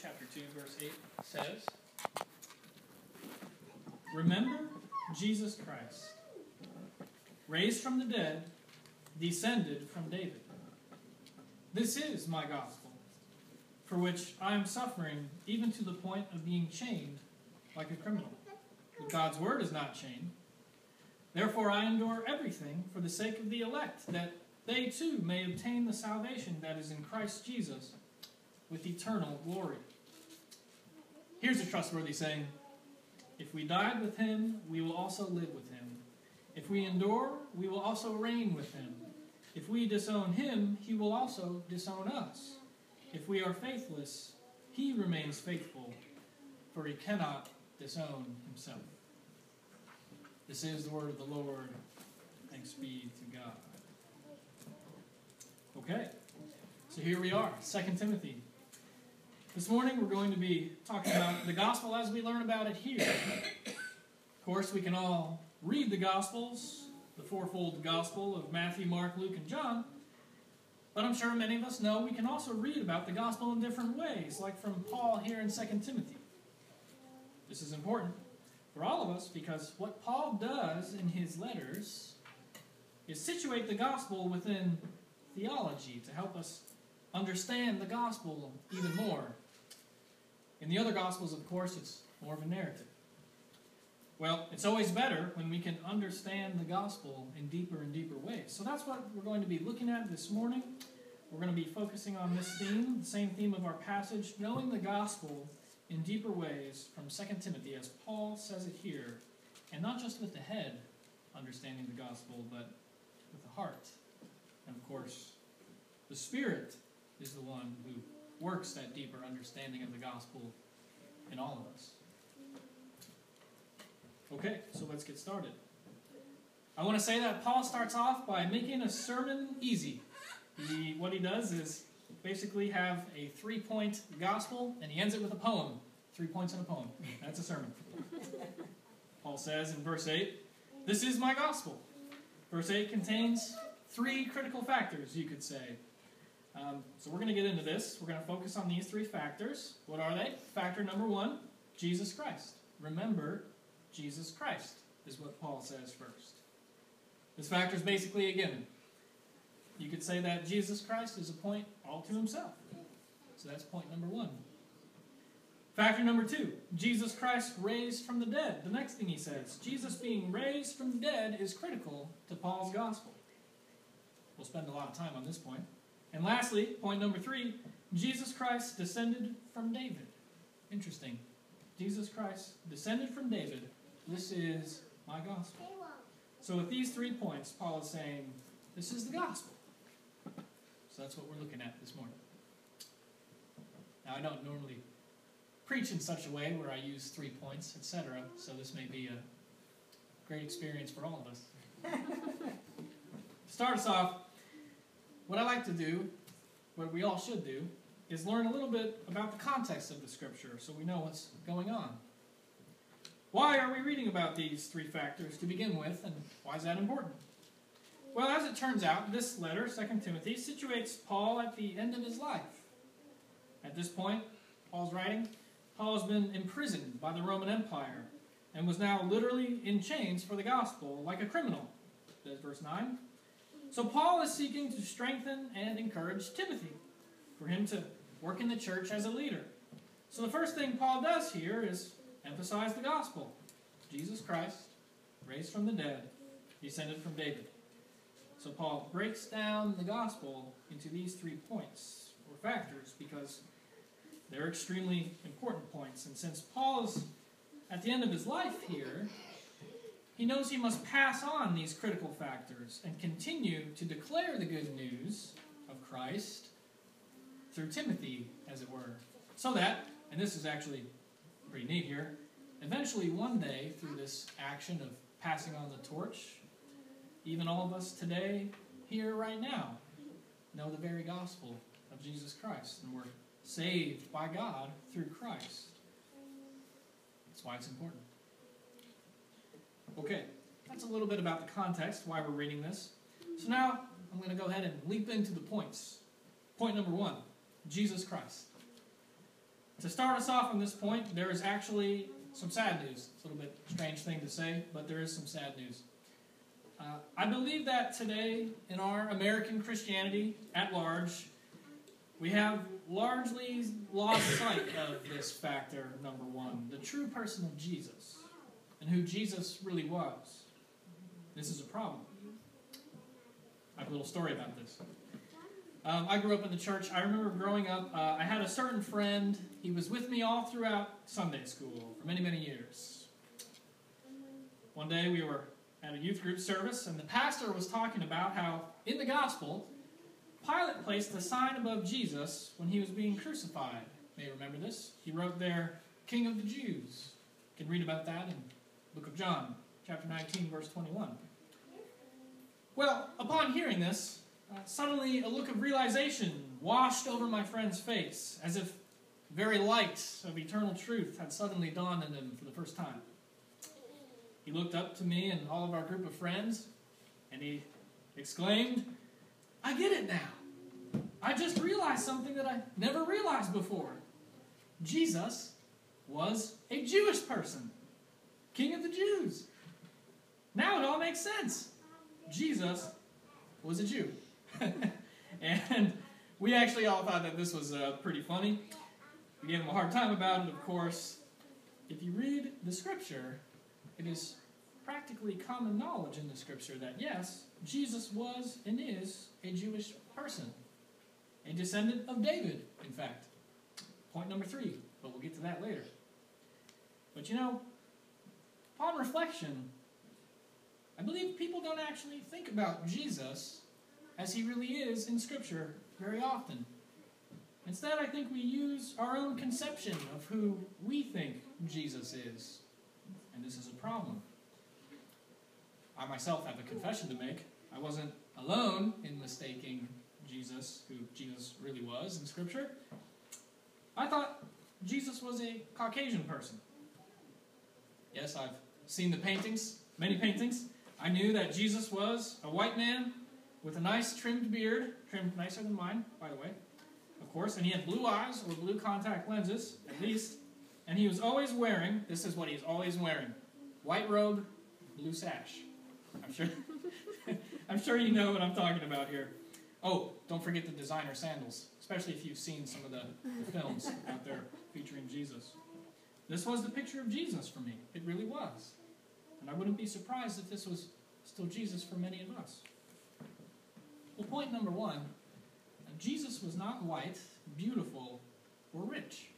chapter 2, verse 8 says, Remember Jesus Christ, raised from the dead, descended from David. This is my gospel, for which I am suffering even to the point of being chained like a criminal. But God's word is not chained. Therefore I endure everything for the sake of the elect, that they too may obtain the salvation that is in Christ Jesus with eternal glory. Here's a trustworthy saying If we died with him, we will also live with him. If we endure, we will also reign with him. If we disown him, he will also disown us. If we are faithless, he remains faithful, for he cannot disown himself. This is the word of the Lord. Thanks be to God. Okay, so here we are, 2 Timothy. This morning we're going to be talking about the gospel as we learn about it here. Of course, we can all read the gospels, the fourfold gospel of Matthew, Mark, Luke, and John. But I'm sure many of us know we can also read about the gospel in different ways, like from Paul here in 2 Timothy. This is important for all of us because what Paul does in his letters is situate the gospel within theology to help us understand the gospel even more. In the other gospels, of course, it's more of a narrative. Well, it's always better when we can understand the gospel in deeper and deeper ways. So that's what we're going to be looking at this morning. We're going to be focusing on this theme, the same theme of our passage, knowing the gospel in deeper ways from 2 Timothy, as Paul says it here, and not just with the head, understanding the gospel, but with the heart. And of course, the Spirit is the one who works that deeper understanding of the gospel in all of us. Okay, so let's get started. I want to say that Paul starts off by making a sermon easy. He, what he does is basically have a three point gospel and he ends it with a poem. Three points in a poem. That's a sermon. Paul says in verse 8, This is my gospel. Verse 8 contains three critical factors, you could say. Um, so we're going to get into this. We're going to focus on these three factors. What are they? Factor number one Jesus Christ. Remember, Jesus Christ is what Paul says first. This factor is basically a given. You could say that Jesus Christ is a point all to himself. So that's point number one. Factor number two Jesus Christ raised from the dead. The next thing he says Jesus being raised from the dead is critical to Paul's gospel. We'll spend a lot of time on this point. And lastly, point number three Jesus Christ descended from David. Interesting. Jesus Christ descended from David. This is my gospel. So, with these three points, Paul is saying, This is the gospel. So, that's what we're looking at this morning. Now, I don't normally preach in such a way where I use three points, etc., so this may be a great experience for all of us. Start us off, what I like to do, what we all should do, is learn a little bit about the context of the scripture so we know what's going on. Why are we reading about these three factors to begin with, and why is that important? Well, as it turns out, this letter, 2 Timothy, situates Paul at the end of his life. At this point, Paul's writing, Paul has been imprisoned by the Roman Empire and was now literally in chains for the gospel, like a criminal. Says verse 9. So Paul is seeking to strengthen and encourage Timothy for him to work in the church as a leader. So the first thing Paul does here is emphasize the gospel. Jesus Christ, raised from the dead, descended from David. So Paul breaks down the gospel into these three points or factors because they're extremely important points. And since Paul's at the end of his life here, he knows he must pass on these critical factors and continue to declare the good news of Christ through Timothy, as it were. So that, and this is actually pretty neat here, eventually one day, through this action of passing on the torch, even all of us today, here right now, know the very gospel of Jesus Christ. And we're saved by God through Christ. That's why it's important. Okay, that's a little bit about the context, why we're reading this. So now I'm going to go ahead and leap into the points. Point number one Jesus Christ. to start us off on this point, there is actually some sad news. It's a little bit strange thing to say, but there is some sad news. Uh, I believe that today, in our American Christianity at large, we have largely lost sight of this factor, number one the true person of Jesus and who Jesus really was. This is a problem. I have a little story about this. Um, I grew up in the church. I remember growing up, uh, I had a certain friend. He was with me all throughout Sunday school for many, many years. One day we were at a youth group service, and the pastor was talking about how in the gospel, Pilate placed a sign above Jesus when he was being crucified. You may remember this. He wrote there, King of the Jews. You can read about that in book of John, chapter 19, verse 21. Well, upon hearing this, uh, suddenly a look of realization washed over my friend's face, as if very light of eternal truth had suddenly dawned on him for the first time. He looked up to me and all of our group of friends, and he exclaimed, I get it now. I just realized something that I never realized before. Jesus was a Jewish person, King of the Jews. Now it all makes sense. Jesus was a Jew. and we actually all thought that this was uh, pretty funny. We gave him a hard time about it, of course. If you read the scripture, it is practically common knowledge in the scripture that yes, Jesus was and is a Jewish person, a descendant of David, in fact. Point number three, but we'll get to that later. But you know, upon reflection, I believe people don't actually think about Jesus as he really is in Scripture very often. Instead, I think we use our own conception of who we think Jesus is. And this is a problem. I myself have a confession to make. I wasn't alone in mistaking Jesus, who Jesus really was in Scripture. I thought Jesus was a Caucasian person. Yes, I've seen the paintings, many paintings. I knew that Jesus was a white man with a nice trimmed beard, trimmed nicer than mine, by the way, of course, and he had blue eyes or blue contact lenses, at least, and he was always wearing, this is what he's always wearing, white robe, blue sash. I'm sure, I'm sure you know what I'm talking about here. Oh, don't forget the designer sandals, especially if you've seen some of the, the films out there featuring Jesus. This was the picture of Jesus for me. It really was. And I wouldn't be surprised if this was still Jesus for many of us. Well, point number one Jesus was not white, beautiful, or rich.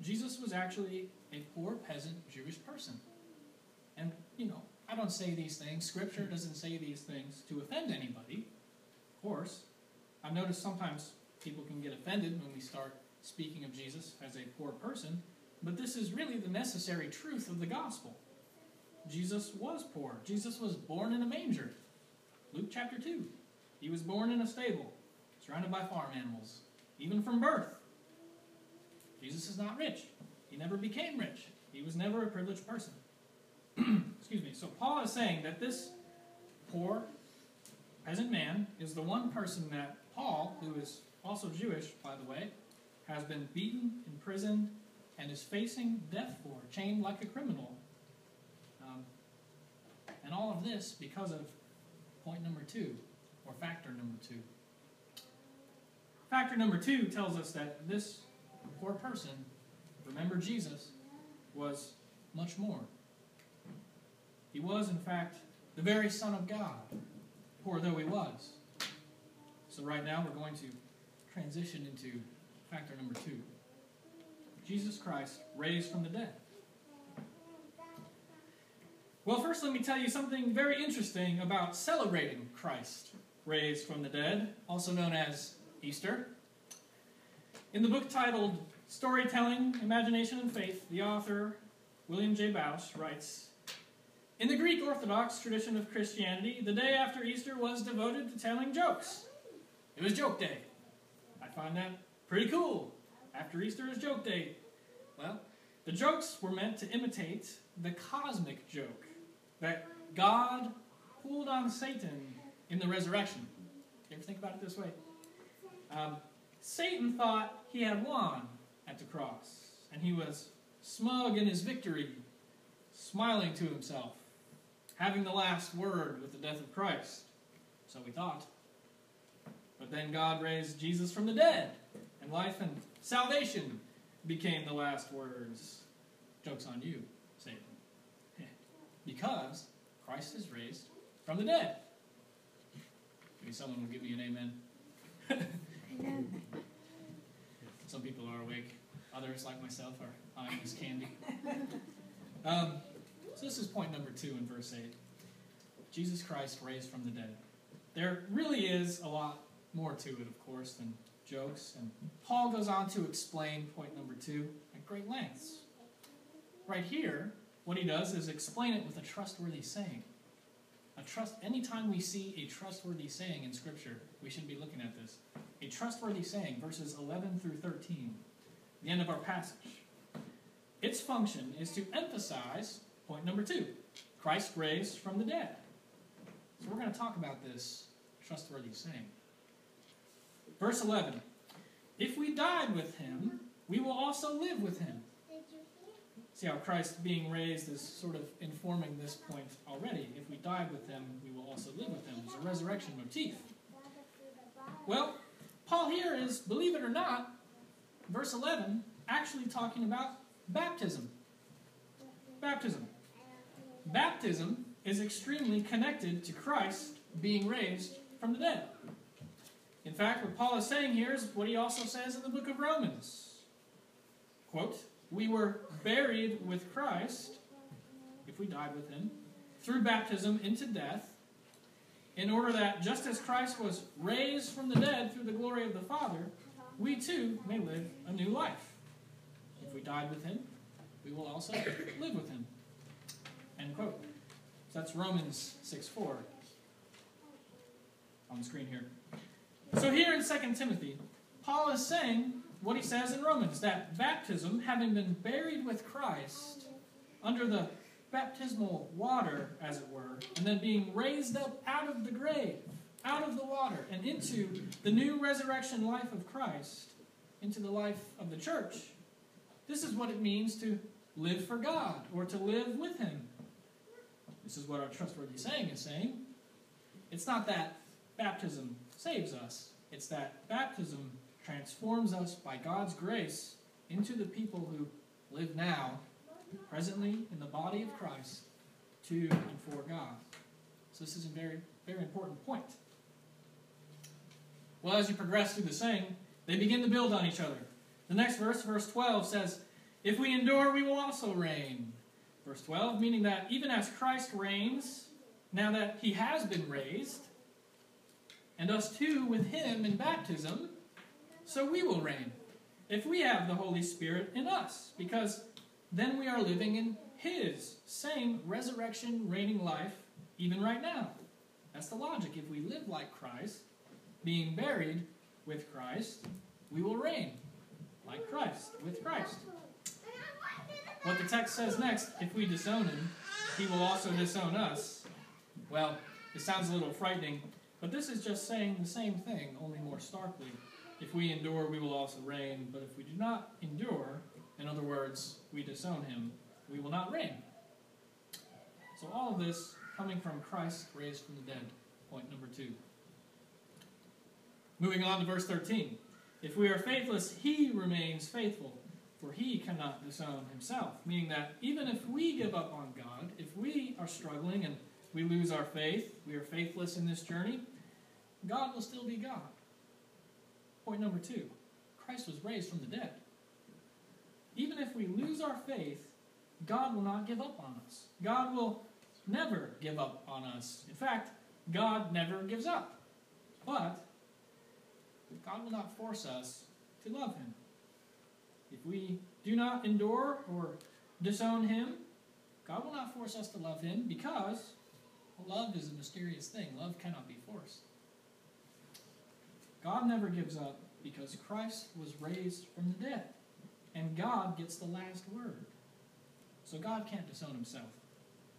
Jesus was actually a poor peasant Jewish person. And, you know, I don't say these things, Scripture doesn't say these things to offend anybody, of course. I've noticed sometimes people can get offended when we start speaking of Jesus as a poor person, but this is really the necessary truth of the gospel. Jesus was poor. Jesus was born in a manger. Luke chapter 2. He was born in a stable, surrounded by farm animals, even from birth. Jesus is not rich. He never became rich. He was never a privileged person. Excuse me. So Paul is saying that this poor peasant man is the one person that Paul, who is also Jewish, by the way, has been beaten, imprisoned, and is facing death for, chained like a criminal. Um, and all of this because of point number two, or factor number two. Factor number two tells us that this poor person, remember Jesus, was much more. He was, in fact, the very Son of God, poor though he was. So, right now, we're going to transition into factor number two Jesus Christ raised from the dead. Well, first, let me tell you something very interesting about celebrating Christ raised from the dead, also known as Easter. In the book titled Storytelling, Imagination, and Faith, the author, William J. Bausch, writes In the Greek Orthodox tradition of Christianity, the day after Easter was devoted to telling jokes. It was joke day. I find that pretty cool. After Easter is joke day. Well, the jokes were meant to imitate the cosmic joke that God pulled on Satan in the resurrection. You ever think about it this way? Um, Satan thought he had won at the cross, and he was smug in his victory, smiling to himself, having the last word with the death of Christ. So we thought. But then God raised Jesus from the dead, and life and salvation became the last words. Joke's on you, Satan. because Christ is raised from the dead. Maybe someone will give me an amen. amen. Some people are awake. Others, like myself, are eyeing as candy. Um, so this is point number two in verse 8. Jesus Christ raised from the dead. There really is a lot more to it, of course, than jokes. And Paul goes on to explain point number two at great lengths. Right here, what he does is explain it with a trustworthy saying. A trust anytime we see a trustworthy saying in Scripture, we should be looking at this. A trustworthy saying, verses 11 through 13, the end of our passage. Its function is to emphasize point number two Christ raised from the dead. So we're going to talk about this trustworthy saying. Verse 11 If we died with him, we will also live with him. See how Christ being raised is sort of informing this point already. If we died with him, we will also live with him. There's a resurrection motif. Well, Paul here is, believe it or not, verse 11, actually talking about baptism. Baptism. Baptism is extremely connected to Christ being raised from the dead. In fact, what Paul is saying here is what he also says in the book of Romans. Quote, We were buried with Christ, if we died with him, through baptism into death, in order that just as Christ was raised from the dead through the glory of the Father, we too may live a new life. If we died with him, we will also live with him. End quote. So that's Romans 6 4 on the screen here. So here in 2 Timothy, Paul is saying what he says in Romans that baptism, having been buried with Christ under the baptismal water, as it were, and then being raised up out of the grave, out of the water, and into the new resurrection life of Christ, into the life of the church. This is what it means to live for God or to live with Him. This is what our trustworthy saying is saying. It's not that baptism saves us, it's that baptism transforms us by God's grace into the people who live now, presently in the body of Christ, to and for God. So this is a very, very important point. Well, as you progress through the saying, they begin to build on each other. The next verse, verse 12, says, If we endure, we will also reign. Verse 12, meaning that even as Christ reigns, now that he has been raised, and us too with him in baptism, so we will reign. If we have the Holy Spirit in us, because then we are living in his same resurrection reigning life, even right now. That's the logic. If we live like Christ, being buried with Christ, we will reign like Christ, with Christ. What the text says next, if we disown him, he will also disown us. Well, it sounds a little frightening, but this is just saying the same thing, only more starkly. If we endure, we will also reign, but if we do not endure, in other words, we disown him, we will not reign. So all of this coming from Christ raised from the dead. Point number two. Moving on to verse 13. If we are faithless, he remains faithful, for he cannot disown himself. Meaning that even if we give up on God, if we are struggling and we lose our faith, we are faithless in this journey, God will still be God. Point number two Christ was raised from the dead. Even if we lose our faith, God will not give up on us. God will never give up on us. In fact, God never gives up. But God will not force us to love Him. If we do not endure or disown Him, God will not force us to love Him because love is a mysterious thing. Love cannot be forced. God never gives up because Christ was raised from the dead. And God gets the last word. So God can't disown himself.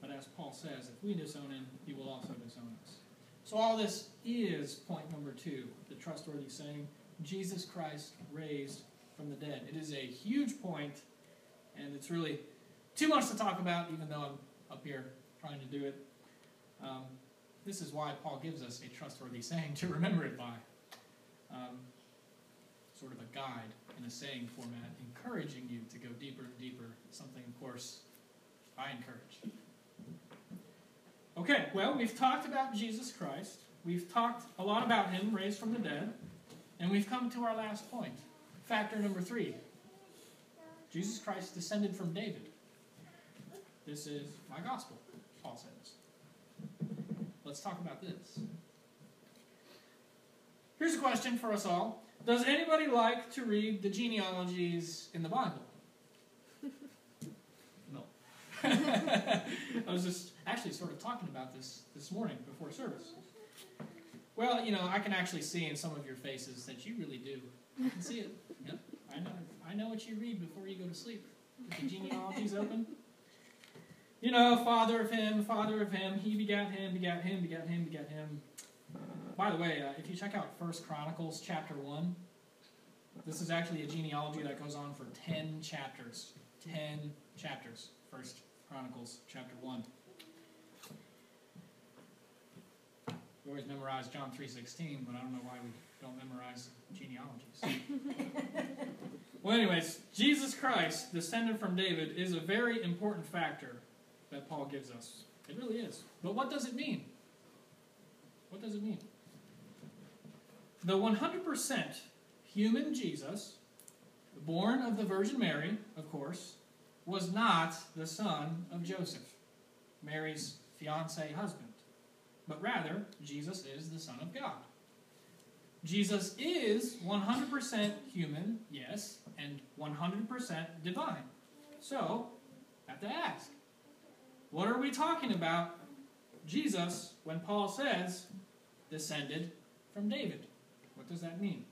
But as Paul says, if we disown him, he will also disown us. So all this is point number two, the trustworthy saying, Jesus Christ raised from the dead. It is a huge point, and it's really too much to talk about, even though I'm up here trying to do it. Um, this is why Paul gives us a trustworthy saying to remember it by. Um, sort of a guide in a saying format, encouraging you to go deeper and deeper. Something, of course, I encourage. Okay, well, we've talked about Jesus Christ. We've talked a lot about him raised from the dead. And we've come to our last point. Factor number three Jesus Christ descended from David. This is my gospel, Paul says. Let's talk about this. Here's a question for us all Does anybody like to read the genealogies in the Bible? no. I was just actually sort of talking about this this morning before service. Well, you know, I can actually see in some of your faces that you really do. I can see it. Yep. I know. I know what you read before you go to sleep. the genealogies open. You know, father of him, father of him, he begat him, begat him, begat him, begat him. By the way, uh, if you check out First Chronicles chapter one, this is actually a genealogy that goes on for ten chapters. Ten chapters. First Chronicles chapter one. We always memorize John 3.16, but I don't know why we don't memorize genealogies. well, anyways, Jesus Christ, descended from David, is a very important factor that Paul gives us. It really is. But what does it mean? What does it mean? The 100% human Jesus, born of the Virgin Mary, of course, was not the son of Joseph, Mary's fiance husband but rather, Jesus is the Son of God. Jesus is 100% human, yes, and 100% divine. So, have to ask, what are we talking about Jesus when Paul says descended from David? What does that mean?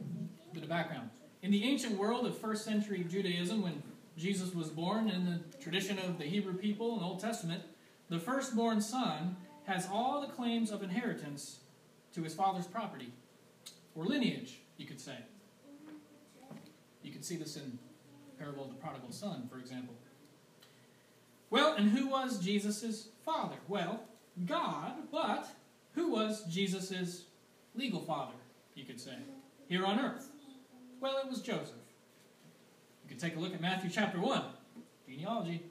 A bit of background. In the ancient world of first century Judaism, when Jesus was born in the tradition of the Hebrew people in the Old Testament, the firstborn son has all the claims of inheritance to his father's property, or lineage, you could say. You can see this in parable of the prodigal son, for example. Well, and who was Jesus' father? Well, God, but who was Jesus' legal father, you could say, here on earth? Well, it was Joseph. You can take a look at Matthew chapter 1, genealogy.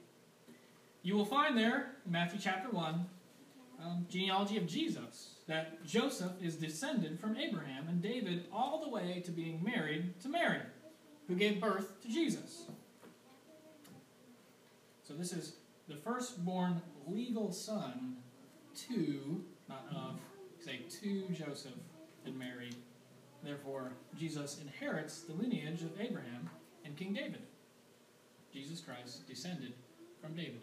You will find there, in Matthew chapter 1, um, genealogy of Jesus, that Joseph is descended from Abraham and David all the way to being married to Mary, who gave birth to Jesus. So this is the firstborn legal son to, not of, say to Joseph and Mary. Therefore, Jesus inherits the lineage of Abraham and King David. Jesus Christ descended from David.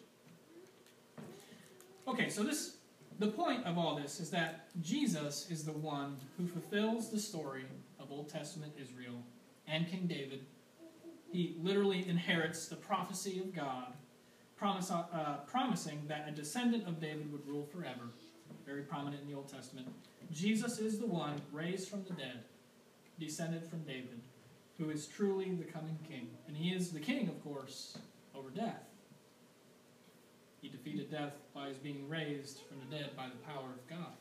Okay, so this the point of all this is that Jesus is the one who fulfills the story of Old Testament Israel and King David. He literally inherits the prophecy of God, promise, uh, promising that a descendant of David would rule forever. Very prominent in the Old Testament. Jesus is the one raised from the dead, descended from David, who is truly the coming king. And he is the king, of course, over death. He defeated death by his being raised from the dead by the power of God.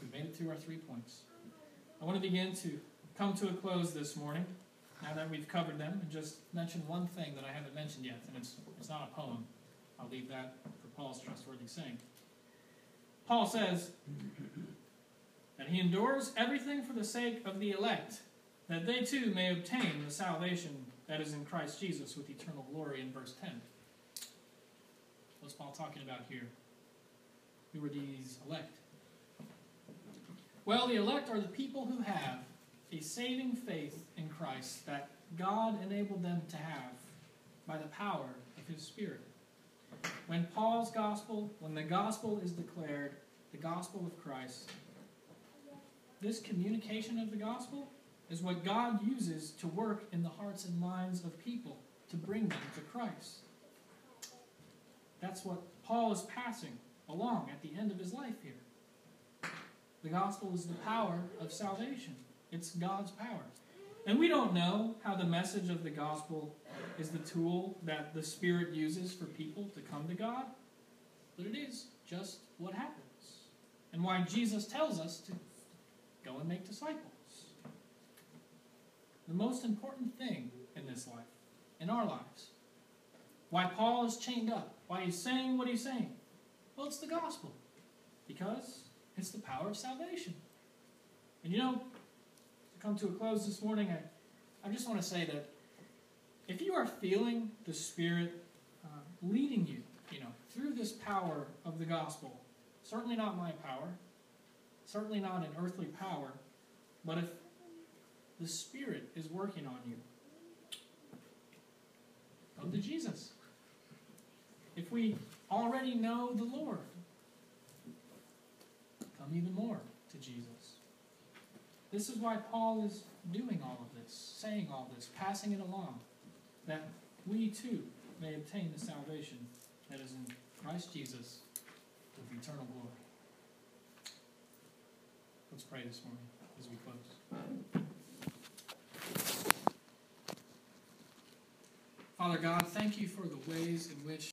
We made it through our three points. I want to begin to come to a close this morning, now that we've covered them, and just mention one thing that I haven't mentioned yet, and it's, it's not a poem. I'll leave that for Paul's trustworthy saying. Paul says that he endures everything for the sake of the elect, that they too may obtain the salvation that is in Christ Jesus with eternal glory in verse 10. What's Paul talking about here? Who are these elect? Well, the elect are the people who have a saving faith in Christ that God enabled them to have by the power of His Spirit. When Paul's gospel, when the gospel is declared, the gospel of Christ, this communication of the gospel is what God uses to work in the hearts and minds of people to bring them to Christ. That's what Paul is passing along at the end of his life here. The gospel is the power of salvation. It's God's power. And we don't know how the message of the gospel is the tool that the Spirit uses for people to come to God, but it is just what happens. And why Jesus tells us to go and make disciples. The most important thing in this life, in our lives, why Paul is chained up, why he's saying what he's saying. Well, it's the gospel. Because it's the power of salvation. And you know, to come to a close this morning, I, I just want to say that if you are feeling the Spirit uh, leading you, you know, through this power of the gospel, certainly not my power, certainly not an earthly power, but if the Spirit is working on you, come to Jesus. If we already know the Lord, come even more to Jesus. This is why Paul is doing all of this, saying all this, passing it along, that we too may obtain the salvation that is in Christ Jesus with eternal glory. Let's pray this morning as we close. Father God, thank you for the ways in which